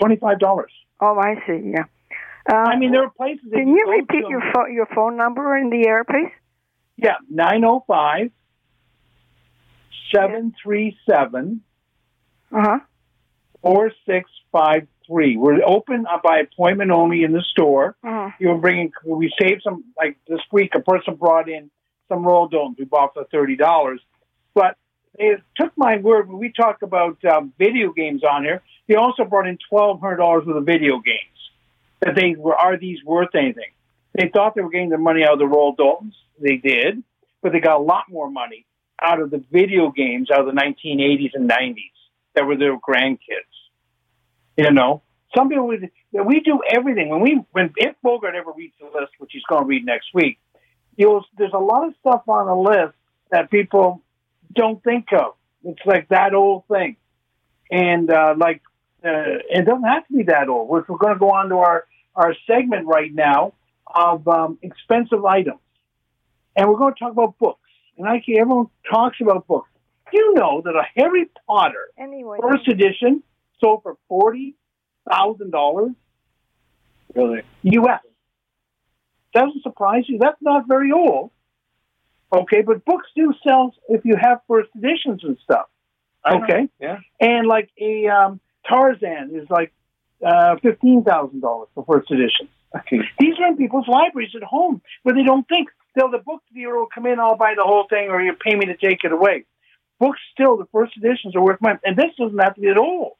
Twenty five dollars. Oh, I see. Yeah. Uh, I mean, there are places. Can you go repeat your phone your phone number in the air, please? Yeah, nine zero five seven three seven Uh huh. Four six five three. We're open uh, by appointment only in the store. Uh-huh. You were bringing. We saved some. Like this week, a person brought in some Royal Doultons we bought for thirty dollars, but they took my word when we talk about um, video games on here. They also brought in twelve hundred dollars worth of video games. That they were are these worth anything? They thought they were getting their money out of the Royal Doultons. They did, but they got a lot more money out of the video games out of the 1980s and 90s that were their grandkids. You know, some people would, we do everything. When we, when if Bogart ever reads the list, which he's going to read next week, you'll, there's a lot of stuff on the list that people don't think of. It's like that old thing, and uh, like uh, it doesn't have to be that old. We're, we're going to go on to our our segment right now of um, expensive items, and we're going to talk about books. And I everyone talks about books. Do you know that a Harry Potter Anyway. first edition sold for forty thousand dollars? Really? U.S. Doesn't surprise you. That's not very old. Okay, but books do sell if you have first editions and stuff. Okay, Yeah. and like a um, Tarzan is like uh, fifteen thousand dollars for first edition. Okay. These are in people's libraries at home where they don't think. Still, the book dealer will come in, I'll buy the whole thing, or you pay me to take it away. Books still, the first editions are worth money, and this doesn't have to be that old.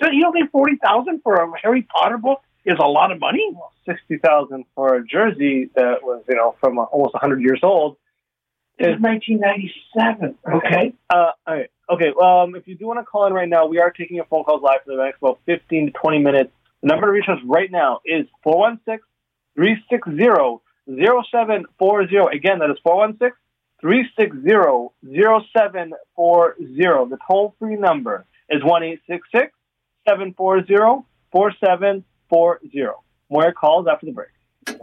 So you don't think forty thousand for a Harry Potter book is a lot of money? Sixty thousand for a jersey that was, you know, from uh, almost hundred years old. It's 1997. Okay. Uh, all right. Okay. Um, if you do want to call in right now, we are taking your phone calls live for the next about fifteen to twenty minutes. The number to reach us right now is 416-360-0740. Again, that is 416-360-0740. The toll-free number is one eight six six seven four zero four seven four zero. More calls after the break.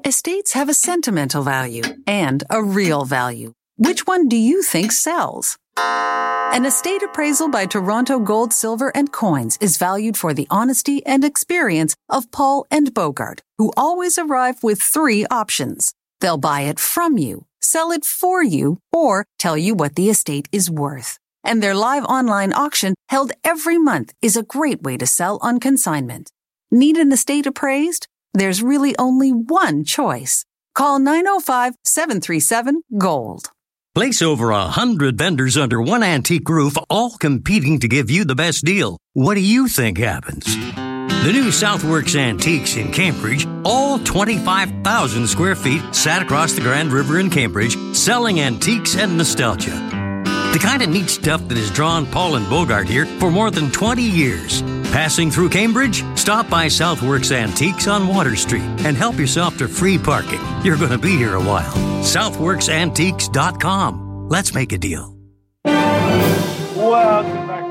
Estates have a sentimental value and a real value. Which one do you think sells? An estate appraisal by Toronto Gold, Silver, and Coins is valued for the honesty and experience of Paul and Bogart, who always arrive with three options. They'll buy it from you, sell it for you, or tell you what the estate is worth. And their live online auction held every month is a great way to sell on consignment. Need an estate appraised? There's really only one choice. Call 905 737 GOLD. Place over a hundred vendors under one antique roof, all competing to give you the best deal. What do you think happens? The new Southworks Antiques in Cambridge, all 25,000 square feet, sat across the Grand River in Cambridge, selling antiques and nostalgia. The kind of neat stuff that has drawn Paul and Bogart here for more than 20 years. Passing through Cambridge? Stop by Southworks Antiques on Water Street and help yourself to free parking. You're going to be here a while. SouthworksAntiques.com. Let's make a deal. Welcome back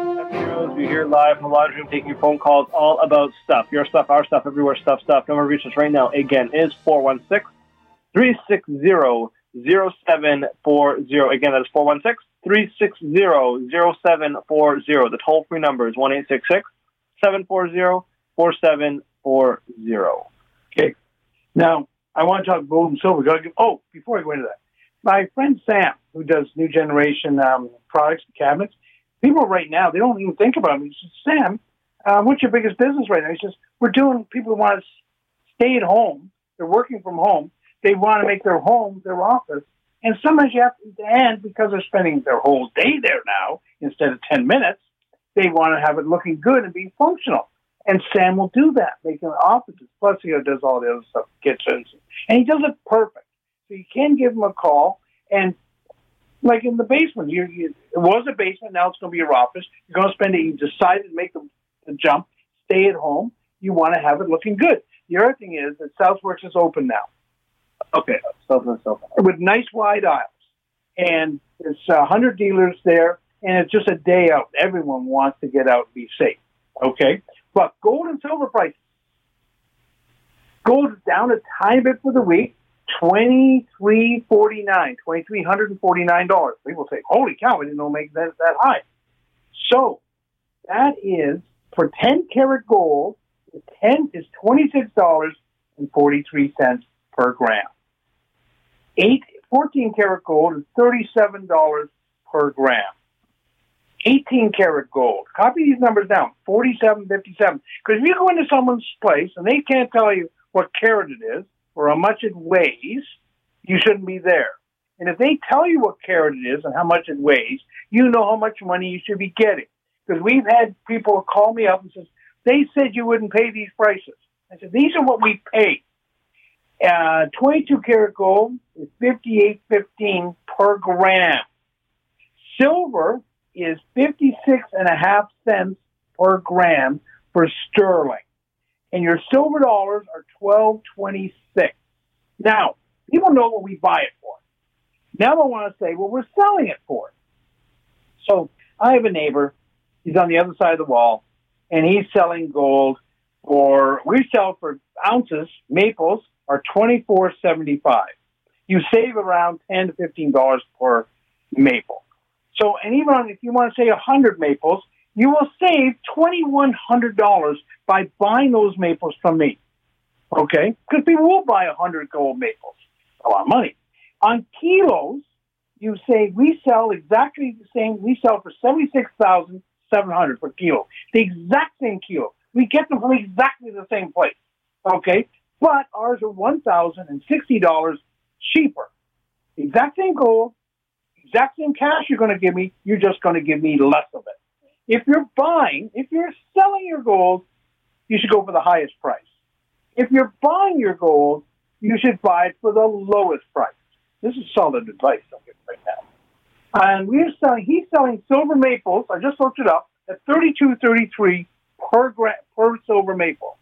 Stuff here live from the laundry room taking your phone calls all about stuff. Your stuff, our stuff, everywhere stuff, stuff. Number to reach us right now, again, is 416 360 0740. Again, that is 416 360 0740. The toll free number is 1 740 4740. Okay. Now, I want to talk gold and silver. Oh, before I go into that, my friend Sam, who does new generation um, products and cabinets, people right now, they don't even think about it. He says, Sam, uh, what's your biggest business right now? He says, we're doing, people who want to stay at home. They're working from home. They want to make their home their office. And sometimes you have to, and because they're spending their whole day there now instead of 10 minutes, they want to have it looking good and be functional. And Sam will do that, making offices. Plus, he does all the other stuff, kitchens, and he does it perfect. So you can give him a call, and like in the basement, you, you it was a basement, now it's going to be your office. You're going to spend it. You decided to make the, the jump, stay at home. You want to have it looking good. The other thing is that Southworks is open now. Okay, Southworks open with nice wide aisles, and there's a hundred dealers there, and it's just a day out. Everyone wants to get out and be safe. Okay, but gold and silver prices. Gold is down a tiny bit for the week, twenty three forty nine, twenty three hundred and forty nine dollars. People say, "Holy cow! I didn't know make that that high." So that is for ten karat gold. The ten is twenty six dollars and forty three cents per gram. Eight, 14 karat gold is thirty seven dollars per gram. 18 karat gold. Copy these numbers down. 4757. Because if you go into someone's place and they can't tell you what carat it is or how much it weighs, you shouldn't be there. And if they tell you what carat it is and how much it weighs, you know how much money you should be getting. Because we've had people call me up and says, they said you wouldn't pay these prices. I said, these are what we pay. Uh, 22 karat gold is 58.15 per gram. Silver is 56 and a half cents per gram for sterling. And your silver dollars are 1226. Now, people know what we buy it for. Now they want to say, well, we're selling it for. So I have a neighbor. He's on the other side of the wall, and he's selling gold for. We sell for ounces. Maples are twenty four seventy five. You save around ten to fifteen dollars per maple. So, and even if you want to say 100 maples, you will save $2,100 by buying those maples from me. Okay? Because people will buy 100 gold maples. A lot of money. On kilos, you say we sell exactly the same. We sell for 76700 per kilo. The exact same kilo. We get them from exactly the same place. Okay? But ours are $1,060 cheaper. Exact same gold, exact same cash you're going to give me, you're just going to give me less of it. If you're buying, if you're selling your gold, you should go for the highest price. If you're buying your gold, you should buy it for the lowest price. This is solid advice I'm giving right now. And we're selling, he's selling silver maples, I just looked it up, at thirty-two thirty-three per gra- per silver maple.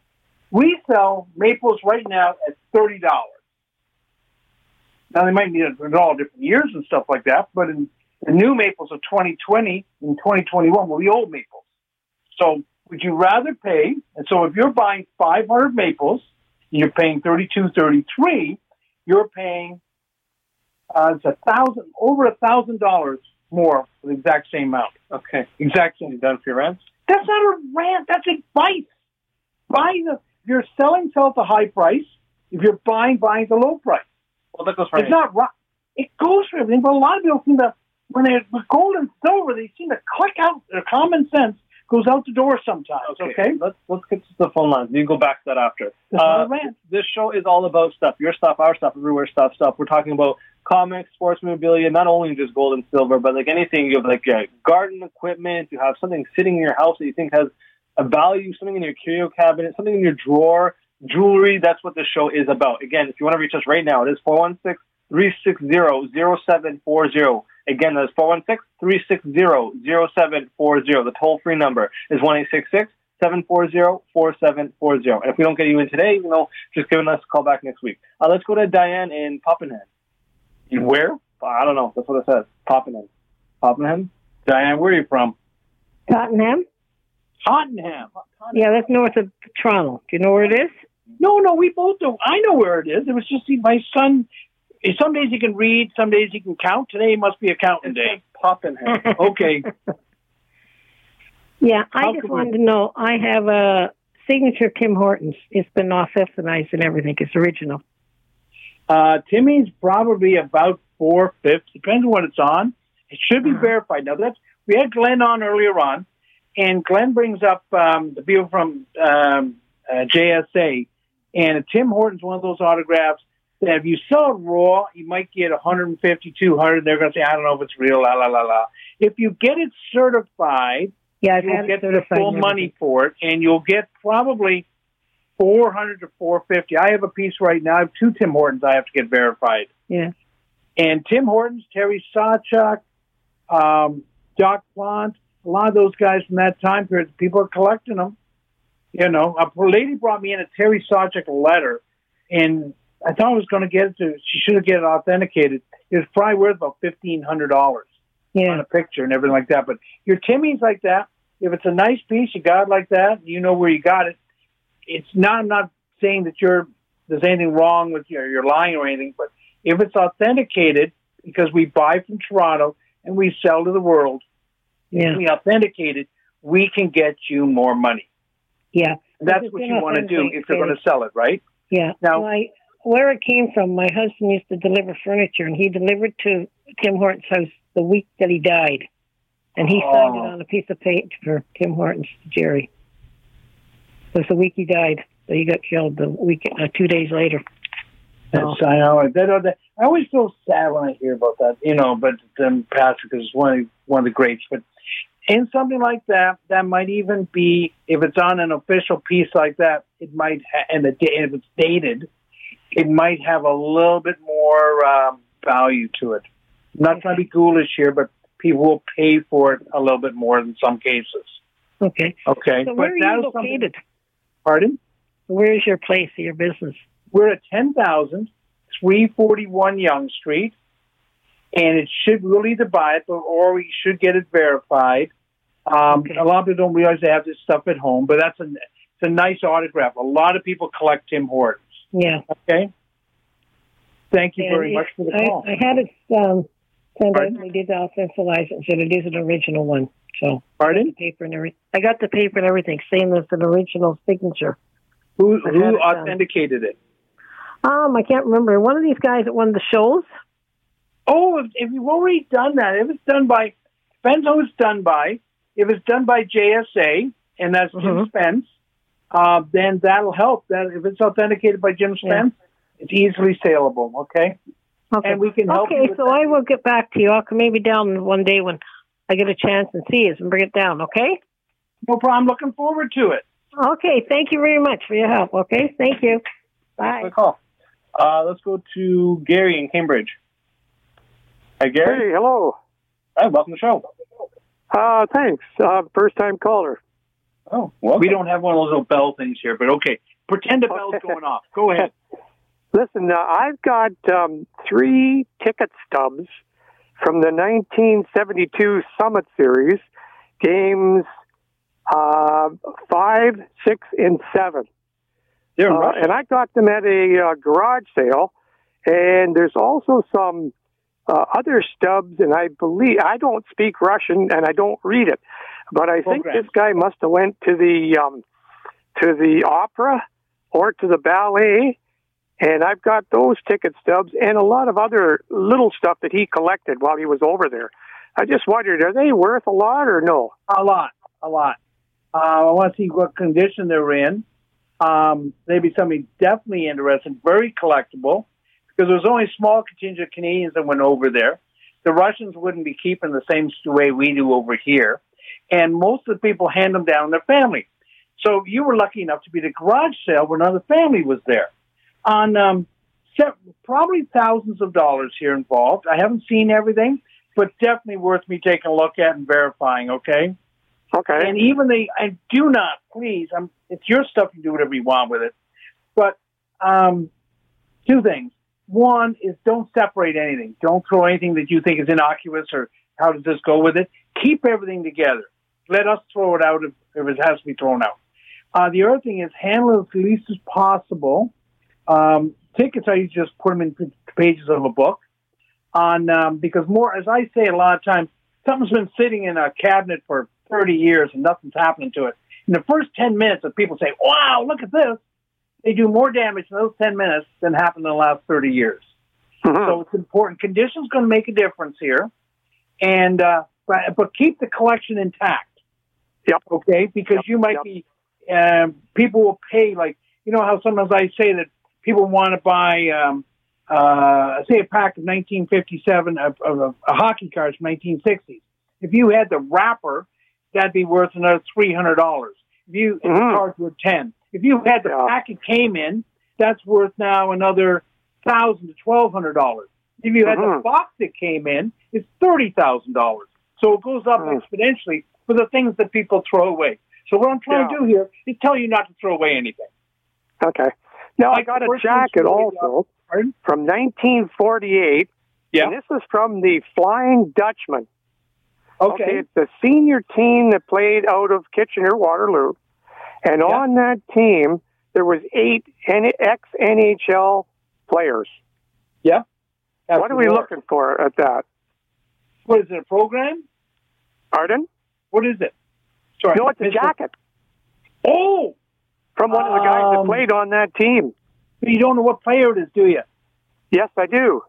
We sell maples right now at $30. Now they might be in all different years and stuff like that, but in the new maples of 2020 and 2021 will be old maples. So would you rather pay? And so if you're buying 500 maples and you're paying 32.33, you're paying uh, it's a thousand over a thousand dollars more for the exact same amount. Okay. Exact same. You done for your rents? That's not a rant. That's advice. Buy the. If you're selling, sell at the high price. If you're buying, buying at the low price. Well, that goes for It's not right. It goes for everything, but a lot of people seem to, when they're with gold and silver, they seem to click out. Their common sense goes out the door sometimes. Okay, Let's let's get to the phone lines. You can go back to that after. Uh, this show is all about stuff. Your stuff, our stuff, everywhere stuff, stuff. We're talking about comics, sports memorabilia, not only just gold and silver, but like anything. You have like uh, garden equipment. You have something sitting in your house that you think has a value. Something in your curio cabinet. Something in your drawer. Jewelry. That's what this show is about. Again, if you want to reach us right now, it is 416 360 0740. Again, that's 416 360 0740. The toll free number is 1 740 4740. And if we don't get you in today, you know, just giving us a call back next week. Uh, let's go to Diane in Poppenham. Where? I don't know. That's what it says. Poppenham. Poppenham? Diane, where are you from? Tottenham? Tottenham. Yeah, that's north of Toronto. Do you know where it is? No, no, we both do. I know where it is. It was just my son. Some days he can read, some days he can count. Today must be accounting day. Poppenham. (laughs) Okay. Yeah, I How just could wanted to know. I have a signature Tim Hortons. It's been off ethionized and everything. It's original. Uh, Timmy's probably about four fifths. Depends on what it's on. It should be verified. Now that's we had Glenn on earlier on, and Glenn brings up um, the people from um, uh, JSA, and Tim Hortons one of those autographs that if you sell it raw, you might get 150, 200. They're going to say, I don't know if it's real, la la la la. If you get it certified, Yeah, I've you'll get the full money for it, and you'll get probably four hundred to four fifty. I have a piece right now. I have two Tim Hortons. I have to get verified. Yeah. And Tim Hortons, Terry Sawchuk, um, Jacques Plante, a lot of those guys from that time period, people are collecting them. You know, a lady brought me in a Terry Sawchuk letter, and I thought I was going to get it to. She should have get it authenticated. It was probably worth about fifteen hundred dollars Yeah. on a picture and everything like that. But your Timmy's like that. If it's a nice piece, you got it like that. You know where you got it. It's not. I'm not saying that you're there's anything wrong with you. You're lying or anything. But if it's authenticated, because we buy from Toronto and we sell to the world, Yeah. we authenticate it, we can get you more money. Yeah. That's what you want to do if you're going to sell it, right? Yeah. Now- my, where it came from, my husband used to deliver furniture, and he delivered to Tim Hortons' house the week that he died, and he signed it Oh. on a piece of paper for Tim Hortons, Jerry. It was the week he died. So he got killed the week, uh, two days later. That's, I know. That, that, I always feel sad when I hear about that, you know, but um, Patrick is one of, one of the greats. But in something like that, that might even be, if it's on an official piece like that, it might, ha- and if it's dated, it might have a little bit more um, value to it. I'm not trying to be ghoulish here, but people will pay for it a little bit more in some cases. Okay. Okay. So but where are you located? Pardon? Where is your place, your business? We're at 10,000, 341 Yonge Street, and it should really either buy it, or we should get it verified. Um, A lot of people don't realize they have this stuff at home, but that's a, it's a nice autograph. A lot of people collect Tim Hortons. Yeah. Okay. Thank you And very it- much for the I, call. I had it um, sent out, Pardon? and they did authorize it and it is an original one. So, Pardon? The paper and everything. I got the paper and everything, saying it's an original signature. Who, I who authenticated it? Um, I can't remember. One of these guys at one of the shows. Oh, if, if you've already done that, if it's done by, who it's done by. If it's done by JSA, and that's Jim Mm-hmm. Spence, uh, then that'll help. That if it's authenticated by Jim Spence, it's easily saleable. Okay. Okay. And we can help Okay, you with so I will get back to you. I'll come maybe down one day when I get a chance and see it and bring it down. Okay. No problem. Looking forward to it. Okay. Thank you very much for your help. Okay. Thank you. Bye. Good call. Uh, let's go to Gary in Cambridge. Hi, Gary. Hey, hello. Hi, welcome to the show. Uh, thanks. Uh, first time caller. Oh, well, We don't have one of those little bell things here, but okay. Pretend a bell's going off. Go ahead. (laughs) Listen, uh, I've got um, three ticket stubs from the 1972 Summit Series, games uh, five, six, and seven. They're Uh, and I got them at a uh, garage sale. And there's also some uh, other stubs, and I believe I don't speak Russian and I don't read it, but I think this guy must have went to the um, to the opera or to the ballet, and I've got those ticket stubs and a lot of other little stuff that he collected while he was over there. I just wondered, are they worth a lot or no? A lot, a lot. Uh, I want to see what condition they're in. Um, maybe something definitely interesting, very collectible, because there was only a small contingent of Canadians that went over there. The Russians wouldn't be keeping the same way we do over here, and most of the people hand them down to their family. So you were lucky enough to be at a garage sale where another family was there. On um, probably thousands of dollars here involved. I haven't seen everything, but definitely worth me taking a look at and verifying. Okay. Okay. And even the and do not please. I'm, it's your stuff. You do whatever you want with it. But um, two things. One is don't separate anything. Don't throw anything that you think is innocuous or how does this go with it. Keep everything together. Let us throw it out if, if it has to be thrown out. Uh, the other thing is handle it as least as possible. Um, tickets, I usually just put them in pages of a book. On um, because more, as I say a lot of times, something's been sitting in a cabinet for 30 years and nothing's happening to it. In the first 10 minutes, if people say, "Wow, look at this," they do more damage in those 10 minutes than happened in the last 30 years. So it's important. Condition's going to make a difference here, and uh, but, but keep the collection intact. Yep. Okay, because you might be um, people will pay like you know how sometimes I say that people want to buy um, uh, say a pack of 1957 of, of, of hockey cards from 1960s. If you had the wrapper that'd be worth another three hundred dollars. If you if the cards were ten, if you had the packet came in, that's worth now another thousand to twelve hundred dollars. If you had the Mhm. box that came in, it's thirty thousand dollars. So it goes up exponentially for the things that people throw away. So what I'm trying to do here is tell you not to throw away anything. Okay. Now I got a jacket also uh, from 1948. Yeah. And this is from the Flying Dutchman. Okay. it's the senior team that played out of Kitchener Waterloo, and on that team there was eight ex NHL players. Yeah. what are we looking for at that? What is it? A program? Pardon? What is it? Sorry, no, it's a missed it. jacket. Oh, from one of the guys that Um, played on that team. You don't know what player it is, do you? Yes, I do.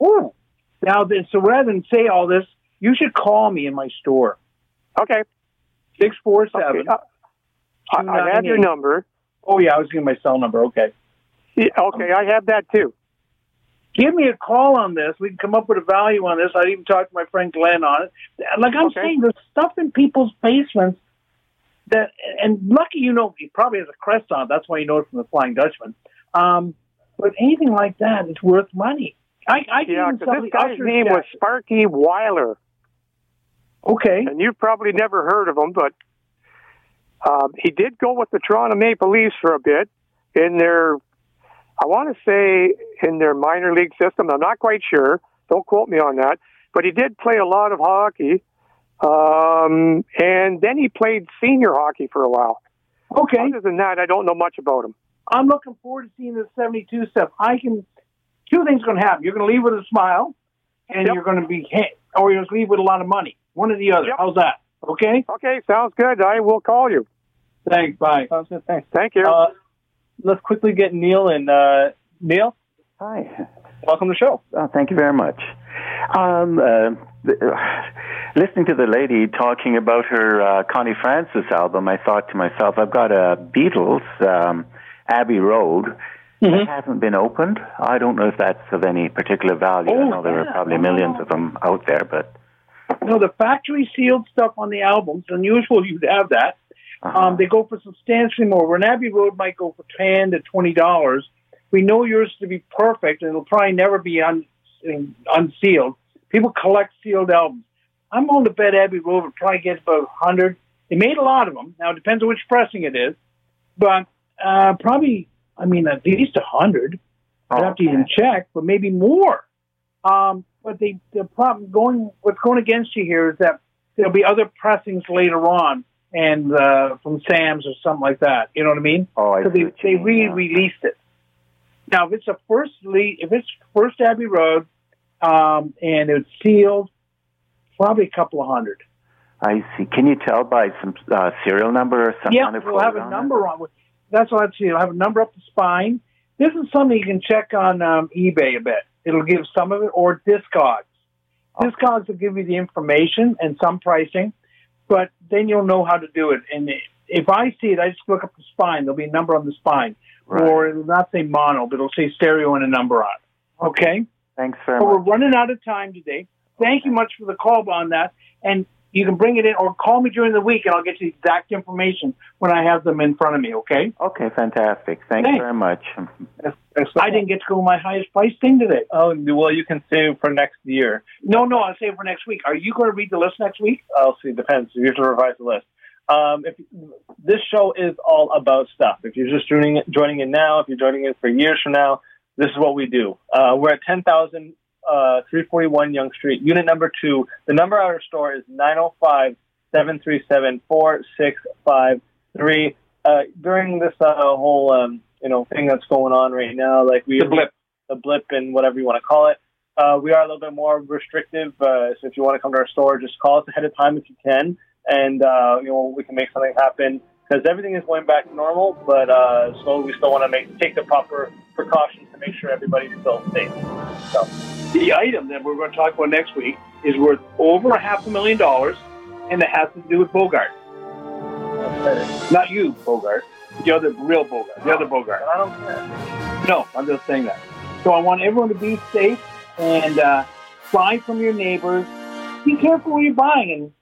Oh. Now, then, so rather than say all this, you should call me in my store. Okay. Six four seven. I, I have your number. Oh yeah, I was giving my cell number. Okay. Yeah, okay, I have that too. Give me a call on this. We can come up with a value on this. I'd even talk to my friend Glenn on it. Like I'm saying, there's stuff in people's basements that, and lucky you know, he probably has a crest on. it. That's why you know it from the Flying Dutchman. Um, but anything like that is worth money. I, I Yeah, because this guy's Usher's name was. Sparky Weiler. Okay. And you've probably never heard of him, but um, he did go with the Toronto Maple Leafs for a bit in their, I want to say, in their minor league system. I'm not quite sure. Don't quote me on that. But he did play a lot of hockey. Um, and then he played senior hockey for a while. Okay. Other than that, I don't know much about him. I'm looking forward to seeing the 72 stuff. I can, two things going to happen. You're going to leave with a smile, and you're going to be, hit, or you're going to leave with a lot of money. One or the other. How's that? Okay? Okay, sounds good. I will call you. Thanks. Bye. Sounds good. Thanks. Thank you. Uh, let's quickly get Neil and uh, Neil. Hi. Welcome to the show. Oh, thank you very much. Um, uh, th- uh, listening to the lady talking about her uh, Connie Francis album, I thought to myself, I've got a Beatles um, Abbey Road. It hasn't been opened. I don't know if that's of any particular value. I Oh, know there are probably millions of them out there, but No, the factory sealed stuff on the albums, unusual you'd have that. Um, they go for substantially more. Where an Abbey Road might go for 10 to $20. We know yours to be perfect, and it'll probably never be un- unsealed. People collect sealed albums. I'm willing to bet Abbey Road would probably get about 100. They made a lot of them. Now, it depends on which pressing it is, but uh, probably, I mean, at least a 100. I'd have to even check, but maybe more. Um, but the the problem going what's going against you here is that there'll be other pressings later on, and uh, from Sam's or something like that. You know what I mean? Oh, I so see they they re-released it. Now, if it's a first le- if it's first Abbey Road, um, and it's sealed, probably a couple of hundred. I see. Can you tell by some uh, serial number or something? yeah, we'll have a on number on it. That's what I'd see. It'll have a number up the spine. This is something you can check on um, eBay a bit. It'll give some of it, or Discogs. Discogs will give you the information and some pricing, but then you'll know how to do it. And if I see it, I just look up the spine. There'll be a number on the spine, or it'll not say mono, but it'll say stereo and a number on it. Okay. Thanks very So much. we're running out of time today. Thank you much for the call on that. And you can bring it in or call me during the week and I'll get you the exact information when I have them in front of me, okay? Okay, fantastic. Thanks Thanks. very much. I didn't get to go my highest price thing today. Oh, well, you can save for next year. No, no, I'll save for next week. Are you going to read the list next week? I'll see. Depends. If you have to revise the list. Um, if this show is all about stuff. If you're just joining joining in now, if you're joining in for years from now, this is what we do. Uh, we're at 10,000, uh, 341 Yonge Street, unit number two. The number at our store is 905 737 4653. Uh, During this uh, whole um, you know thing that's going on right now, like we The blip. the blip, and whatever you want to call it, uh, we are a little bit more restrictive. Uh, so if you want to come to our store, just call us ahead of time if you can, and uh, you know we can make something happen. Because everything is going back to normal, but uh, so we still want to make take the proper precautions to make sure everybody's still safe. So. The item that we're going to talk about next week is worth over a half a million dollars, and it has to do with Bogart. Not you, Bogart. The other real Bogart. The other Bogart. I don't care. No, I'm just saying that. So I want everyone to be safe and uh, buy from your neighbors. Be careful what you're buying and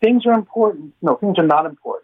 things are important. No, things are not important.